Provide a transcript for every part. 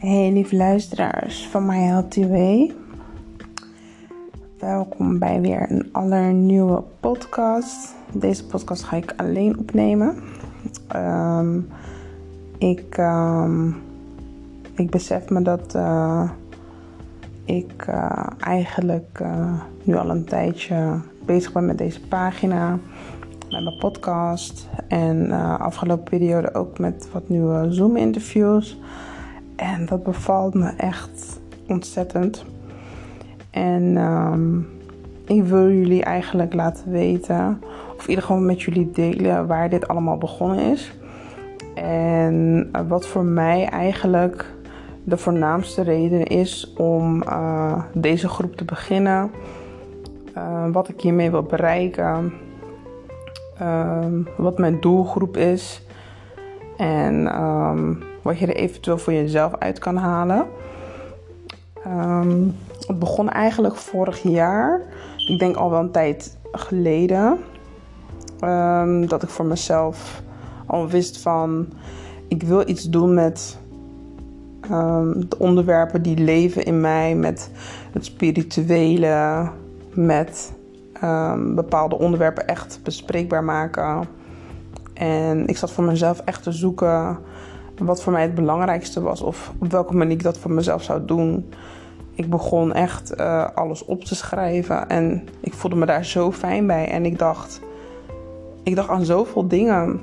Hey lieve luisteraars van My. Welkom bij weer een allernieuwe podcast. Deze podcast ga ik alleen opnemen. Um, ik, um, ik besef me dat uh, ik uh, eigenlijk uh, nu al een tijdje bezig ben met deze pagina, met mijn podcast en afgelopen periode ook met wat nieuwe Zoom-interviews. En dat bevalt me echt ontzettend. En um, ik wil jullie eigenlijk laten weten, of in ieder geval met jullie delen, waar dit allemaal begonnen is. En uh, wat voor mij eigenlijk de voornaamste reden is om uh, deze groep te beginnen. Uh, wat ik hiermee wil bereiken. wat mijn doelgroep is. En um, wat je er eventueel voor jezelf uit kan halen. Um, het begon eigenlijk vorig jaar. Ik denk al wel een tijd geleden. Um, dat ik voor mezelf al wist van... Ik wil iets doen met um, de onderwerpen die leven in mij. Met het spirituele. Met bepaalde onderwerpen echt bespreekbaar maken. En ik zat voor mezelf echt te zoeken wat voor mij het belangrijkste was of op welke manier ik dat voor mezelf zou doen. Ik begon echt uh, alles op te schrijven en ik voelde me daar zo fijn bij. En ik dacht, ik dacht aan zoveel dingen.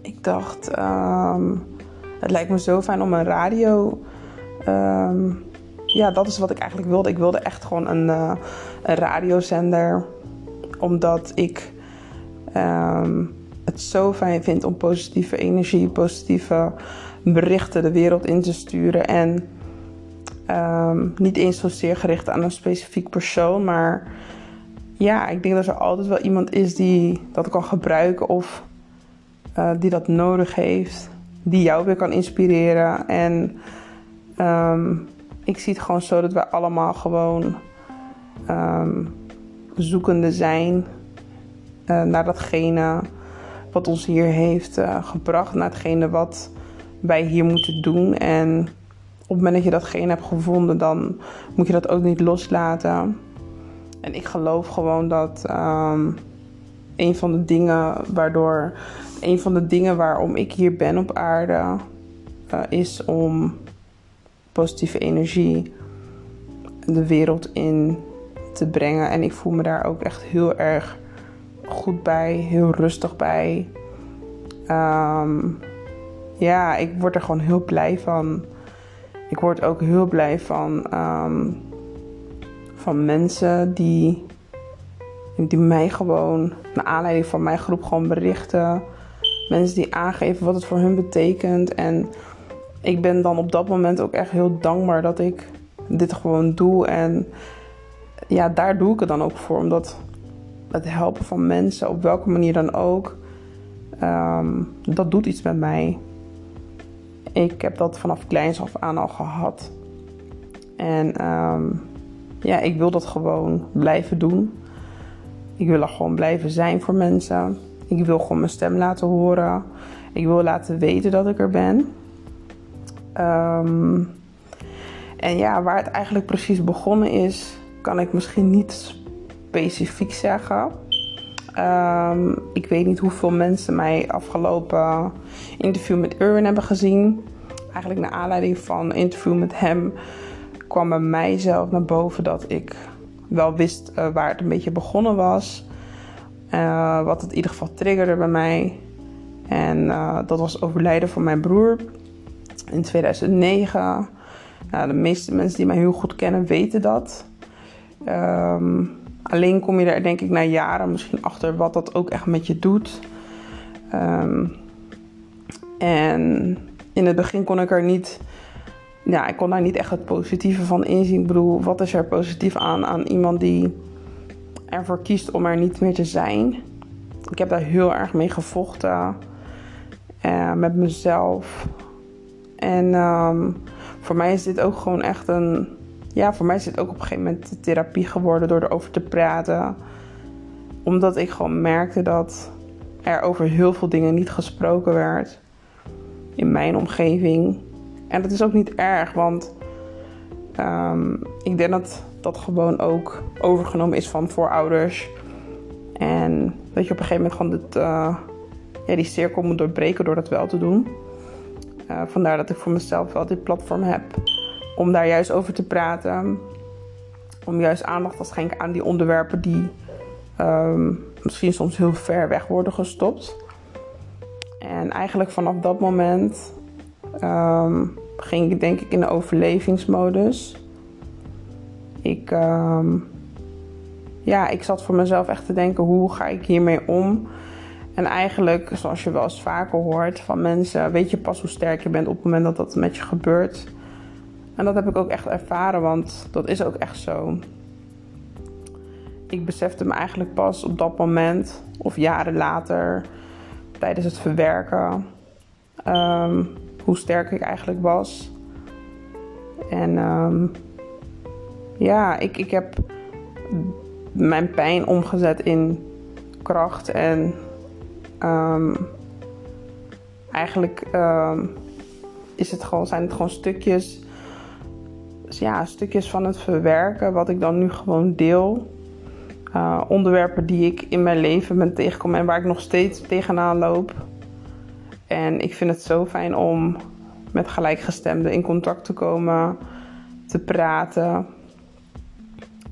Ik dacht, um, het lijkt me zo fijn om een radio. Um, ja, dat is wat ik eigenlijk wilde. Ik wilde echt gewoon een, uh, een radiozender, omdat ik. Um, het zo fijn vind om positieve energie, positieve berichten de wereld in te sturen. En um, niet eens zozeer gericht aan een specifiek persoon, maar ja, ik denk dat er altijd wel iemand is die dat kan gebruiken of uh, die dat nodig heeft, die jou weer kan inspireren. En um, ik zie het gewoon zo dat wij allemaal gewoon um, zoekende zijn uh, naar datgene wat ons hier heeft uh, gebracht naar hetgene wat wij hier moeten doen. En op het moment dat je datgene hebt gevonden, dan moet je dat ook niet loslaten. En ik geloof gewoon dat um, een van de dingen waardoor, een van de dingen waarom ik hier ben op aarde, uh, is om positieve energie de wereld in te brengen. En ik voel me daar ook echt heel erg goed bij, heel rustig bij. Um, ja, ik word er gewoon heel blij van. Ik word ook heel blij van, um, van mensen die, die mij gewoon, naar aanleiding van mijn groep, gewoon berichten. Mensen die aangeven wat het voor hun betekent. En ik ben dan op dat moment ook echt heel dankbaar dat ik dit gewoon doe. En ja, daar doe ik het dan ook voor. Omdat het helpen van mensen, op welke manier dan ook, um, dat doet iets met mij. Ik heb dat vanaf kleins af aan al gehad. En um, ja, ik wil dat gewoon blijven doen. Ik wil er gewoon blijven zijn voor mensen. Ik wil gewoon mijn stem laten horen. Ik wil laten weten dat ik er ben. Um, en ja, waar het eigenlijk precies begonnen is, kan ik misschien niet specifiek zeggen. Um, ik weet niet hoeveel mensen mij afgelopen interview met Erwin hebben gezien. Eigenlijk naar aanleiding van interview met hem kwam bij mijzelf naar boven dat ik wel wist uh, waar het een beetje begonnen was. Uh, wat het in ieder geval triggerde bij mij. En uh, dat was overlijden van mijn broer in 2009. Nou, de meeste mensen die mij heel goed kennen weten dat. Um, Alleen kom je er denk ik na jaren misschien achter wat dat ook echt met je doet. Um, en in het begin kon ik er niet, ja, ik kon daar niet echt het positieve van inzien. Ik bedoel, wat is er positief aan aan iemand die ervoor kiest om er niet meer te zijn? Ik heb daar heel erg mee gevochten uh, met mezelf. En um, voor mij is dit ook gewoon echt een ja, voor mij is het ook op een gegeven moment therapie geworden door erover te praten. Omdat ik gewoon merkte dat er over heel veel dingen niet gesproken werd in mijn omgeving. En dat is ook niet erg, want ehm, ik denk dat dat gewoon ook overgenomen is van voorouders. En dat je op een gegeven moment gewoon dit, uh, ja, die cirkel moet doorbreken door dat wel te doen. Uh, vandaar dat ik voor mezelf wel dit platform heb om daar juist over te praten. Om juist aandacht te schenken aan die onderwerpen die um, misschien soms heel ver weg worden gestopt. En eigenlijk vanaf dat moment um, ging ik denk ik in de overlevingsmodus. Ik, um, ja, ik zat voor mezelf echt te denken, hoe ga ik hiermee om? En eigenlijk, zoals je wel eens vaker hoort van mensen, weet je pas hoe sterk je bent op het moment dat dat met je gebeurt. En dat heb ik ook echt ervaren, want dat is ook echt zo. Ik besefte me eigenlijk pas op dat moment, of jaren later, tijdens het verwerken, um, hoe sterk ik eigenlijk was. En um, ja, ik, ik heb mijn pijn omgezet in kracht en um, eigenlijk is het gewoon, zijn het gewoon stukjes ja, stukjes van het verwerken, wat ik dan nu gewoon deel. Uh, onderwerpen die ik in mijn leven ben tegengekomen en waar ik nog steeds tegenaan loop. En ik vind het zo fijn om met gelijkgestemden in contact te komen, te praten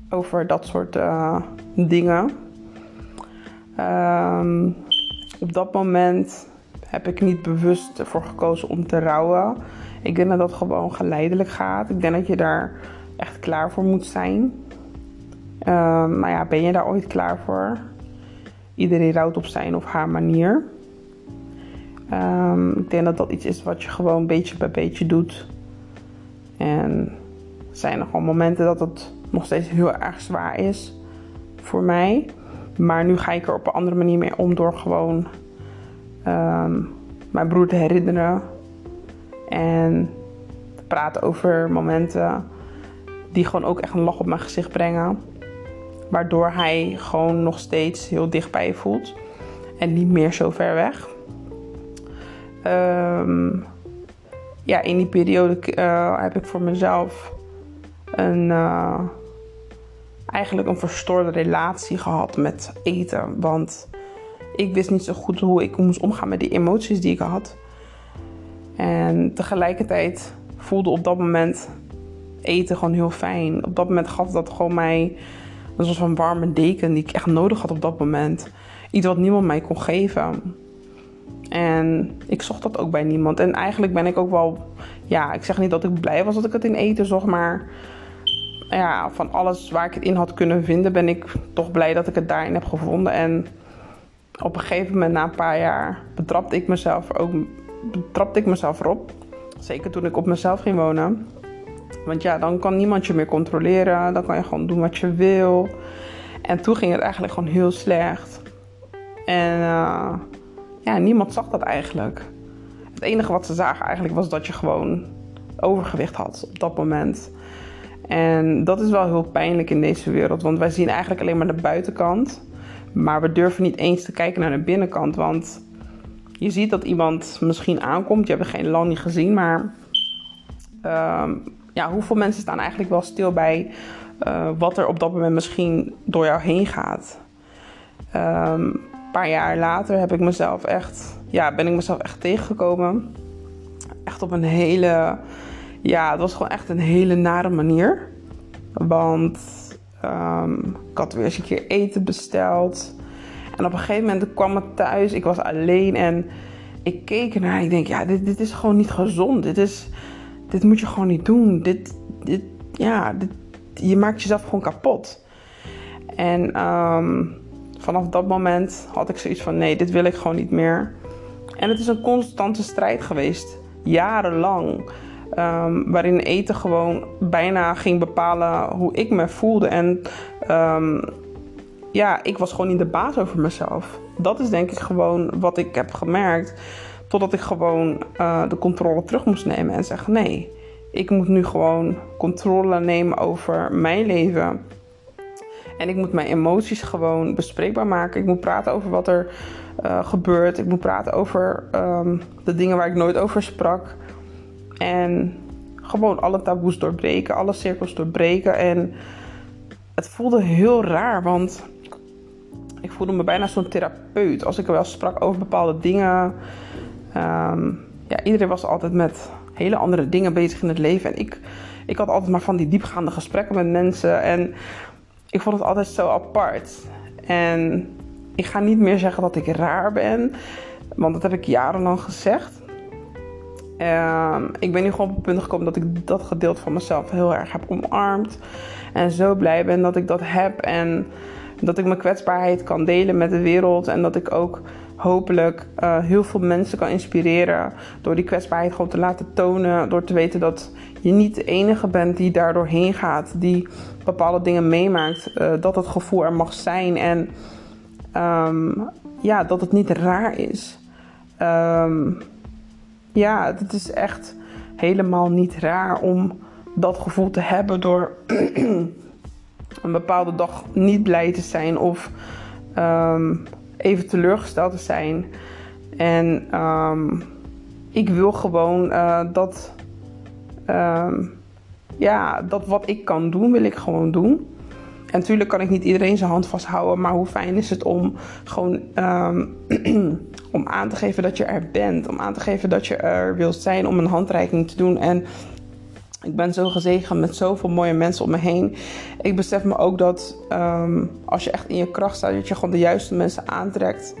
over dat soort uh, dingen. Um, op dat moment heb ik niet bewust ervoor gekozen om te rouwen. Ik denk dat dat gewoon geleidelijk gaat. Ik denk dat je daar echt klaar voor moet zijn. Um, maar ja, ben je daar ooit klaar voor? Iedereen rouwt op zijn of haar manier. Um, ik denk dat dat iets is wat je gewoon beetje bij beetje doet. En er zijn nog wel momenten dat het nog steeds heel erg zwaar is voor mij. Maar nu ga ik er op een andere manier mee om door gewoon um, mijn broer te herinneren en te praten over momenten die gewoon ook echt een lach op mijn gezicht brengen. Waardoor hij gewoon nog steeds heel dicht bij je voelt. En niet meer zo ver weg. Um, ja, in die periode uh, heb ik voor mezelf een, uh, eigenlijk een verstoorde relatie gehad met eten. Want ik wist niet zo goed hoe ik moest omgaan met die emoties die ik had. En tegelijkertijd voelde op dat moment eten gewoon heel fijn. Op dat moment gaf dat gewoon mij een soort van warme deken die ik echt nodig had op dat moment. Iets wat niemand mij kon geven. En ik zocht dat ook bij niemand. En eigenlijk ben ik ook wel, ja, ik zeg niet dat ik blij was dat ik het in eten zocht, maar ja, van alles waar ik het in had kunnen vinden, ben ik toch blij dat ik het daarin heb gevonden. En op een gegeven moment, na een paar jaar, betrapte ik mezelf ook trapte ik mezelf erop. Zeker toen ik op mezelf ging wonen. Want ja, dan kan niemand je meer controleren. Dan kan je gewoon doen wat je wil. En toen ging het eigenlijk gewoon heel slecht. En uh, ja, niemand zag dat eigenlijk. Het enige wat ze zagen eigenlijk was dat je gewoon overgewicht had op dat moment. En dat is wel heel pijnlijk in deze wereld. Want wij zien eigenlijk alleen maar de buitenkant. Maar we durven niet eens te kijken naar de binnenkant. Want je ziet dat iemand misschien aankomt. Je hebt geen lang niet gezien, maar ehm, ja, hoeveel mensen staan eigenlijk wel stil bij uh, wat er op dat moment misschien door jou heen gaat. Um, een paar jaar later heb ik mezelf echt, ja, ben ik mezelf echt tegengekomen. Echt op een hele, ja, het was gewoon echt een hele nare manier. Want um, ik had weer eens een keer eten besteld. En op een gegeven moment kwam het thuis. Ik was alleen en ik keek ernaar. En ik denk, ja, dit, dit is gewoon niet gezond. Dit, is, dit moet je gewoon niet doen. Dit, dit, ja, dit, je maakt jezelf gewoon kapot. En um, vanaf dat moment had ik zoiets van, nee, dit wil ik gewoon niet meer. En het is een constante strijd geweest. Jarenlang. Um, waarin eten gewoon bijna ging bepalen hoe ik me voelde. En um, ja, ik was gewoon niet de baas over mezelf. Dat is denk ik gewoon wat ik heb gemerkt. Totdat ik gewoon uh, de controle terug moest nemen en zeggen: nee, ik moet nu gewoon controle nemen over mijn leven. En ik moet mijn emoties gewoon bespreekbaar maken. Ik moet praten over wat er uh, gebeurt. Ik moet praten over um, de dingen waar ik nooit over sprak. En gewoon alle taboes doorbreken, alle cirkels doorbreken. En het voelde heel raar, want ik voelde me bijna zo'n therapeut. Als ik wel sprak over bepaalde dingen. Ehm, ja, iedereen was altijd met hele andere dingen bezig in het leven. En ik, ik had altijd maar van die diepgaande gesprekken met mensen. En ik vond het altijd zo apart. En ik ga niet meer zeggen dat ik raar ben. Want dat heb ik jarenlang gezegd. Ehm, ik ben nu gewoon op het punt gekomen dat ik dat gedeelte van mezelf heel erg heb omarmd. En zo blij ben dat ik dat heb. En dat ik mijn kwetsbaarheid kan delen met de wereld. En dat ik ook hopelijk uh, heel veel mensen kan inspireren. Door die kwetsbaarheid gewoon te laten tonen. Door te weten dat je niet de enige bent die daardoor heen gaat. Die bepaalde dingen meemaakt. Uh, dat het gevoel er mag zijn. En um, ja, dat het niet raar is. Um, ja, het is echt helemaal niet raar om dat gevoel te hebben door een bepaalde dag niet blij te zijn of um, even teleurgesteld te zijn. En um, ik wil gewoon uh, dat, um, ja, dat wat ik kan doen, wil ik gewoon doen. En natuurlijk kan ik niet iedereen zijn hand vasthouden, maar hoe fijn is het om gewoon om aan te geven dat je er bent, om aan te geven dat je er wilt zijn, om een handreiking te doen. En ik ben zo gezegend met zoveel mooie mensen om me heen. Ik besef me ook dat um, als je echt in je kracht staat, dat je gewoon de juiste mensen aantrekt.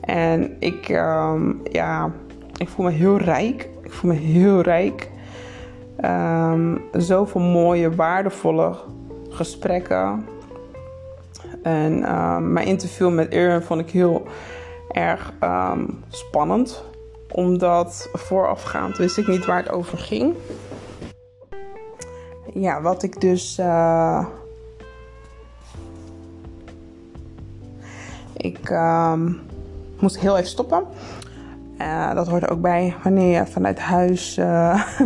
En ik, um, ja, ik voel me heel rijk. Ik voel me heel rijk. Um, zoveel mooie, waardevolle gesprekken. En mijn interview met Erin vond ik heel erg spannend. Omdat voorafgaand wist ik niet waar het over ging ja, wat ik dus. Uh, ik uh, moest heel even stoppen. Uh, dat hoort ook bij wanneer je vanuit huis uh,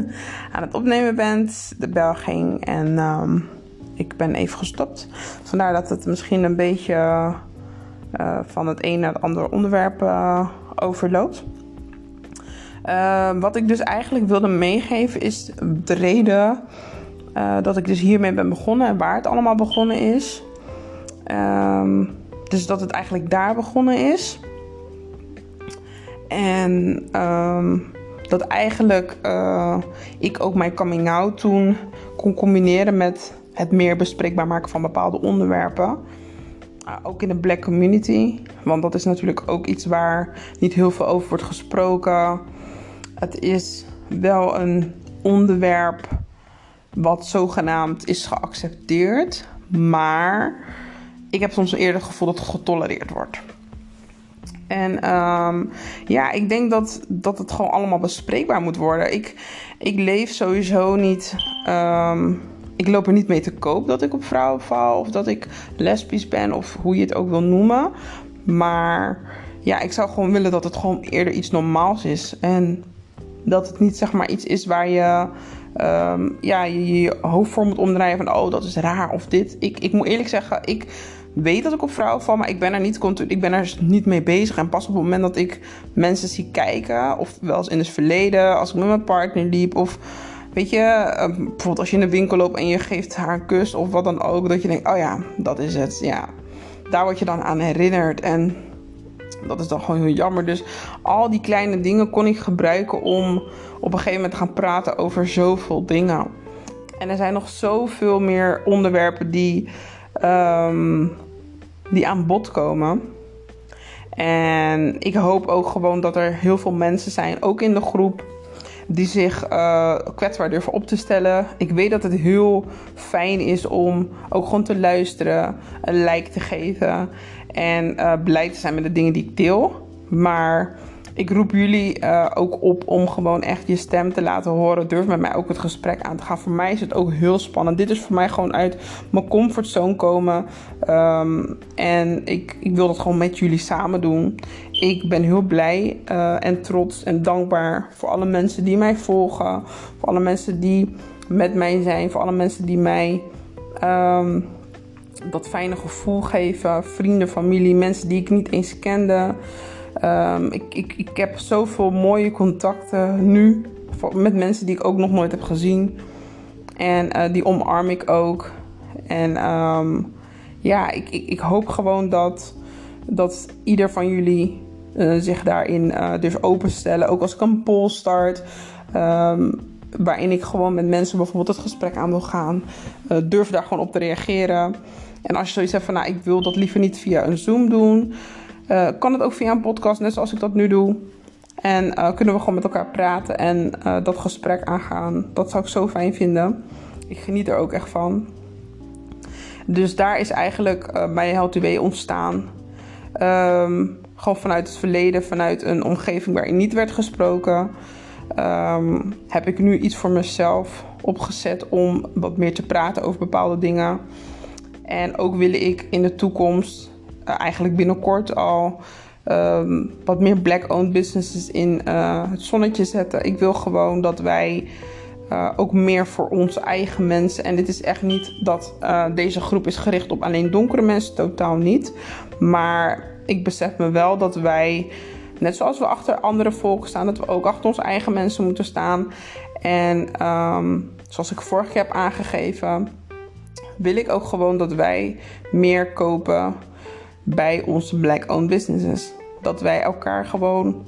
aan het opnemen bent. De bel ging en um, ik ben even gestopt. Vandaar dat het misschien een beetje van het een naar het andere onderwerp overloopt. wat ik dus eigenlijk wilde meegeven is de reden uh, dat ik dus hiermee ben begonnen en waar het allemaal begonnen is. Um, dus dat het eigenlijk daar begonnen is. En um, dat eigenlijk uh, ik ook mijn coming out toen kon combineren met het meer bespreekbaar maken van bepaalde onderwerpen. Uh, ook in de black community. Want dat is natuurlijk ook iets waar niet heel veel over wordt gesproken. Het is wel een onderwerp wat zogenaamd is geaccepteerd. Maar ik heb soms eerder het gevoel dat het getolereerd wordt. En um, ja, ik denk dat, dat het gewoon allemaal bespreekbaar moet worden. Ik, ik leef sowieso niet. Um, ik loop er niet mee te koop dat ik op vrouwen val. Of dat ik lesbisch ben. Of hoe je het ook wil noemen. Maar ja, ik zou gewoon willen dat het gewoon eerder iets normaals is. En dat het niet zeg maar iets is waar je um, ja, je, je hoofd voor moet omdraaien van oh, dat is raar of dit. Ik, ik moet eerlijk zeggen, ik weet dat ik op vrouwen val, maar ik ben er niet, ik ben er niet mee bezig. En pas op het moment dat ik mensen zie kijken, of wel eens in het verleden, als ik met mijn partner liep, of weet je, ehm, bijvoorbeeld als je in de winkel loopt en je geeft haar een kus of wat dan ook, dat je denkt, oh ja, dat is het. Ja, daar word je dan aan herinnerd. En dat is dan gewoon heel jammer. Dus al die kleine dingen kon ik gebruiken om op een gegeven moment te gaan praten over zoveel dingen. En er zijn nog zoveel meer onderwerpen die, um, die aan bod komen. En ik hoop ook gewoon dat er heel veel mensen zijn, ook in de groep, die zich uh, kwetsbaar durven op te stellen. Ik weet dat het heel fijn is om ook gewoon te luisteren, een like te geven en uh, blij te zijn met de dingen die ik deel. Maar ik roep jullie uh, ook op om gewoon echt je stem te laten horen. Durf met mij ook het gesprek aan te gaan. Voor mij is het ook heel spannend. Dit is voor mij gewoon uit mijn comfortzone komen. Um, en ik, ik wil dat gewoon met jullie samen doen. Ik ben heel blij uh, en trots en dankbaar voor alle mensen die mij volgen. Voor alle mensen die met mij zijn. Voor alle mensen die mij. Um, dat fijne gevoel geven. Vrienden, familie, mensen die ik niet eens kende. Um, ik, ik, ik heb zoveel mooie contacten nu met mensen die ik ook nog nooit heb gezien. En die omarm ik ook. En ehm, ja, ik, ik, ik, hoop gewoon dat, dat ieder van jullie zich daarin dus openstellen. Ook als ik een poll start. Um, waarin ik gewoon met mensen bijvoorbeeld het gesprek aan wil gaan. Uh, durf daar gewoon op te reageren. En als je zoiets hebt van, nou, ik wil dat liever niet via een Zoom doen, uh, kan het ook via een podcast, net zoals ik dat nu doe. En uh, kunnen we gewoon met elkaar praten en dat gesprek aangaan. Dat zou ik zo fijn vinden. Ik geniet er ook echt van. Dus daar is eigenlijk mijn How2W ontstaan. Um, gewoon vanuit het verleden, vanuit een omgeving waarin niet werd gesproken. Um, heb ik nu iets voor mezelf opgezet om wat meer te praten over bepaalde dingen. En ook wil ik in de toekomst, uh, eigenlijk binnenkort al, um, wat meer black-owned businesses in uh, het zonnetje zetten. Ik wil gewoon dat wij uh, ook meer voor onze eigen mensen. En dit is echt niet dat deze groep is gericht op alleen donkere mensen, totaal niet. Maar ik besef me wel dat wij Net zoals we achter andere volken staan, dat we ook achter onze eigen mensen moeten staan. En ehm, zoals ik vorig keer heb aangegeven, wil ik ook gewoon dat wij meer kopen bij onze black-owned businesses. Dat wij elkaar gewoon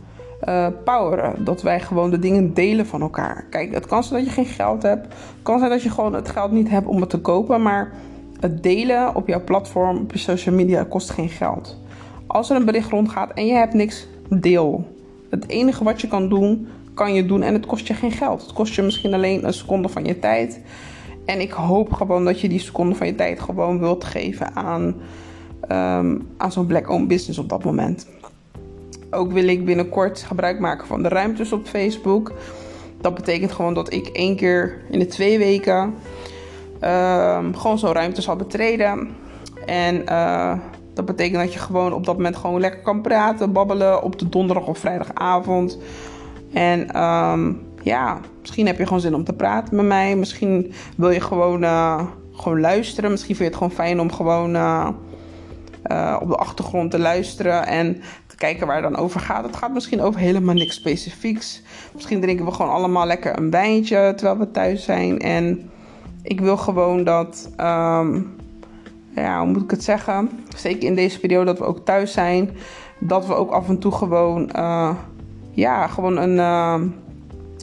uh, poweren. Dat wij gewoon de dingen delen van elkaar. Kijk, het kan zijn dat je geen geld hebt. Het kan zijn dat je gewoon het geld niet hebt om het te kopen. Maar het delen op jouw platform, op je social media, kost geen geld. Als er een bericht rondgaat en je hebt niks deel. Het enige wat je kan doen, kan je doen en het kost je geen geld. Het kost je misschien alleen een seconde van je tijd. En ik hoop gewoon dat je die seconde van je tijd gewoon wilt geven aan, um, aan zo'n black-owned business op dat moment. Ook wil ik binnenkort gebruik maken van de ruimtes op Facebook. Dat betekent gewoon dat ik één keer in de twee weken um, gewoon zo'n ruimte zal betreden. En uh, dat betekent dat je gewoon op dat moment gewoon lekker kan praten, babbelen op de donderdag of vrijdagavond. En um, ja, misschien heb je gewoon zin om te praten met mij. Misschien wil je gewoon, uh, gewoon luisteren. Misschien vind je het gewoon fijn om gewoon uh, uh, op de achtergrond te luisteren en te kijken waar het dan over gaat. Het gaat misschien over helemaal niks specifieks. Misschien drinken we gewoon allemaal lekker een wijntje terwijl we thuis zijn. En ik wil gewoon dat. Um, ja, hoe moet ik het zeggen? Zeker in deze periode dat we ook thuis zijn. Dat we ook af en toe gewoon, uh, ja, gewoon een, uh,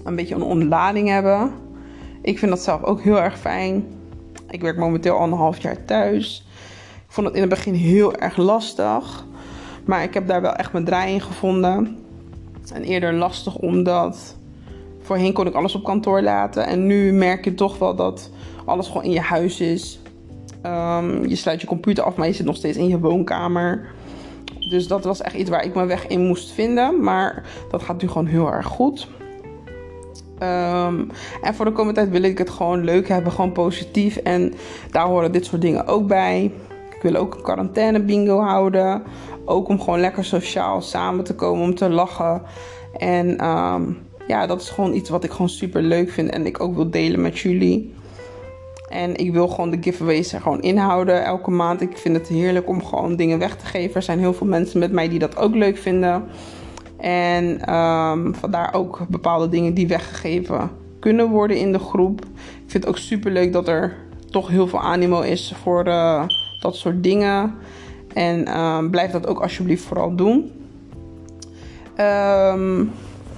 een beetje een ontlading hebben. Ik vind dat zelf ook heel erg fijn. Ik werk momenteel al een half jaar thuis. Ik vond het in het begin heel erg lastig. Maar ik heb daar wel echt mijn draai in gevonden. En eerder lastig omdat voorheen kon ik alles op kantoor laten. En nu merk je toch wel dat alles gewoon in je huis is. Um, je sluit je computer af, maar je zit nog steeds in je woonkamer. Dus dat was echt iets waar ik mijn weg in moest vinden. Maar dat gaat nu gewoon heel erg goed. Um, en voor de komende tijd wil ik het gewoon leuk hebben, gewoon positief. En daar horen dit soort dingen ook bij. Ik wil ook een quarantaine bingo houden. Ook om gewoon lekker sociaal samen te komen, om te lachen. En um, ja, dat is gewoon iets wat ik gewoon super leuk vind en ik ook wil delen met jullie. En ik wil gewoon de giveaways er gewoon inhouden elke maand. Ik vind het heerlijk om gewoon dingen weg te geven. Er zijn heel veel mensen met mij die dat ook leuk vinden. En um, vandaar ook bepaalde dingen die weggegeven kunnen worden in de groep. Ik vind het ook super leuk dat er toch heel veel animo is voor uh, dat soort dingen. En uh, blijf dat ook alsjeblieft vooral doen. Um,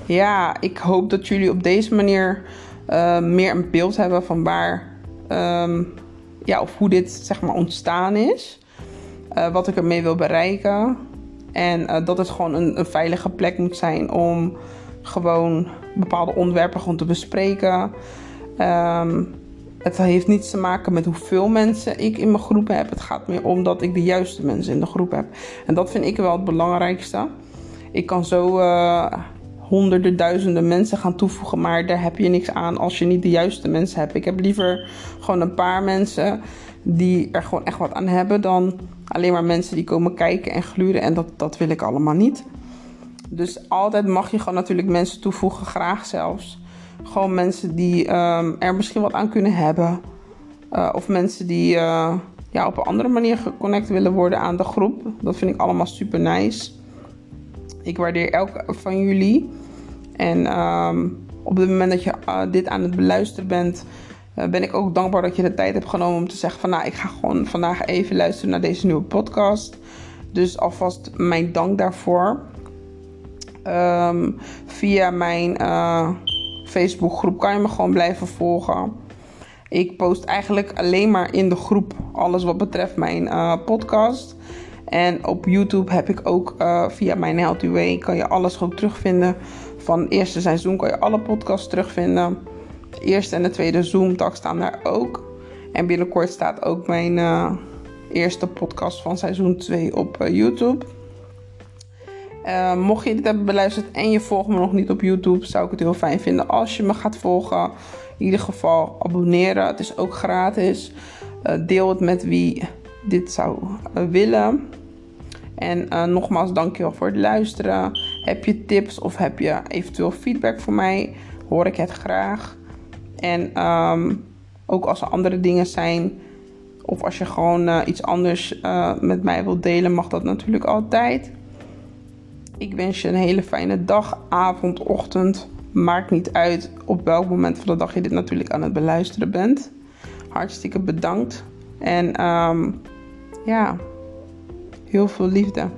ja, ik hoop dat jullie op deze manier uh, meer een beeld hebben van waar Um, ja, of hoe dit zeg maar ontstaan is. Uh, wat ik ermee wil bereiken. En uh, dat het gewoon een, veilige plek moet zijn om gewoon bepaalde onderwerpen gewoon te bespreken. Um, het heeft niets te maken met hoeveel mensen ik in mijn groep heb. Het gaat meer om dat ik de juiste mensen in de groep heb. En dat vind ik wel het belangrijkste. Ik kan zo uh, honderden, duizenden mensen gaan toevoegen. Maar daar heb je niks aan als je niet de juiste mensen hebt. Ik heb liever gewoon een paar mensen die er gewoon echt wat aan hebben. Dan alleen maar mensen die komen kijken en gluren. En dat, dat wil ik allemaal niet. Dus altijd mag je gewoon natuurlijk mensen toevoegen, graag zelfs. Gewoon mensen die um, er misschien wat aan kunnen hebben. Uh, of mensen die uh, ja, op een andere manier geconnect willen worden aan de groep. Dat vind ik allemaal super nice. Ik waardeer elke van jullie. En ehm, op het moment dat je dit aan het beluisteren bent, ben ik ook dankbaar dat je de tijd hebt genomen om te zeggen van nou, ik ga gewoon vandaag even luisteren naar deze nieuwe podcast. Dus alvast mijn dank daarvoor. Ehm, via mijn uh, Facebookgroep kan je me gewoon blijven volgen. Ik post eigenlijk alleen maar in de groep alles wat betreft mijn podcast. En op YouTube heb ik ook uh, via mijn Healthy kan je alles gewoon terugvinden. Van het eerste seizoen kan je alle podcasts terugvinden. De eerste en de tweede Zoom-tak staan daar ook. En binnenkort staat ook mijn eerste podcast van seizoen 2 op YouTube. Uh, mocht je dit hebben beluisterd en je volgt me nog niet op YouTube, zou ik het heel fijn vinden als je me gaat volgen. In ieder geval abonneren. Het is ook gratis. Deel het met wie dit zou uh, willen. En nogmaals, dankjewel voor het luisteren. Heb je tips of heb je eventueel feedback voor mij? Hoor ik het graag. En um, ook als er andere dingen zijn, of als je gewoon iets anders met mij wilt delen, mag dat natuurlijk altijd. Ik wens je een hele fijne dag, avond, ochtend. Maakt niet uit op welk moment van de dag je dit natuurlijk aan het beluisteren bent. Hartstikke bedankt. En um, ja, heel veel liefde.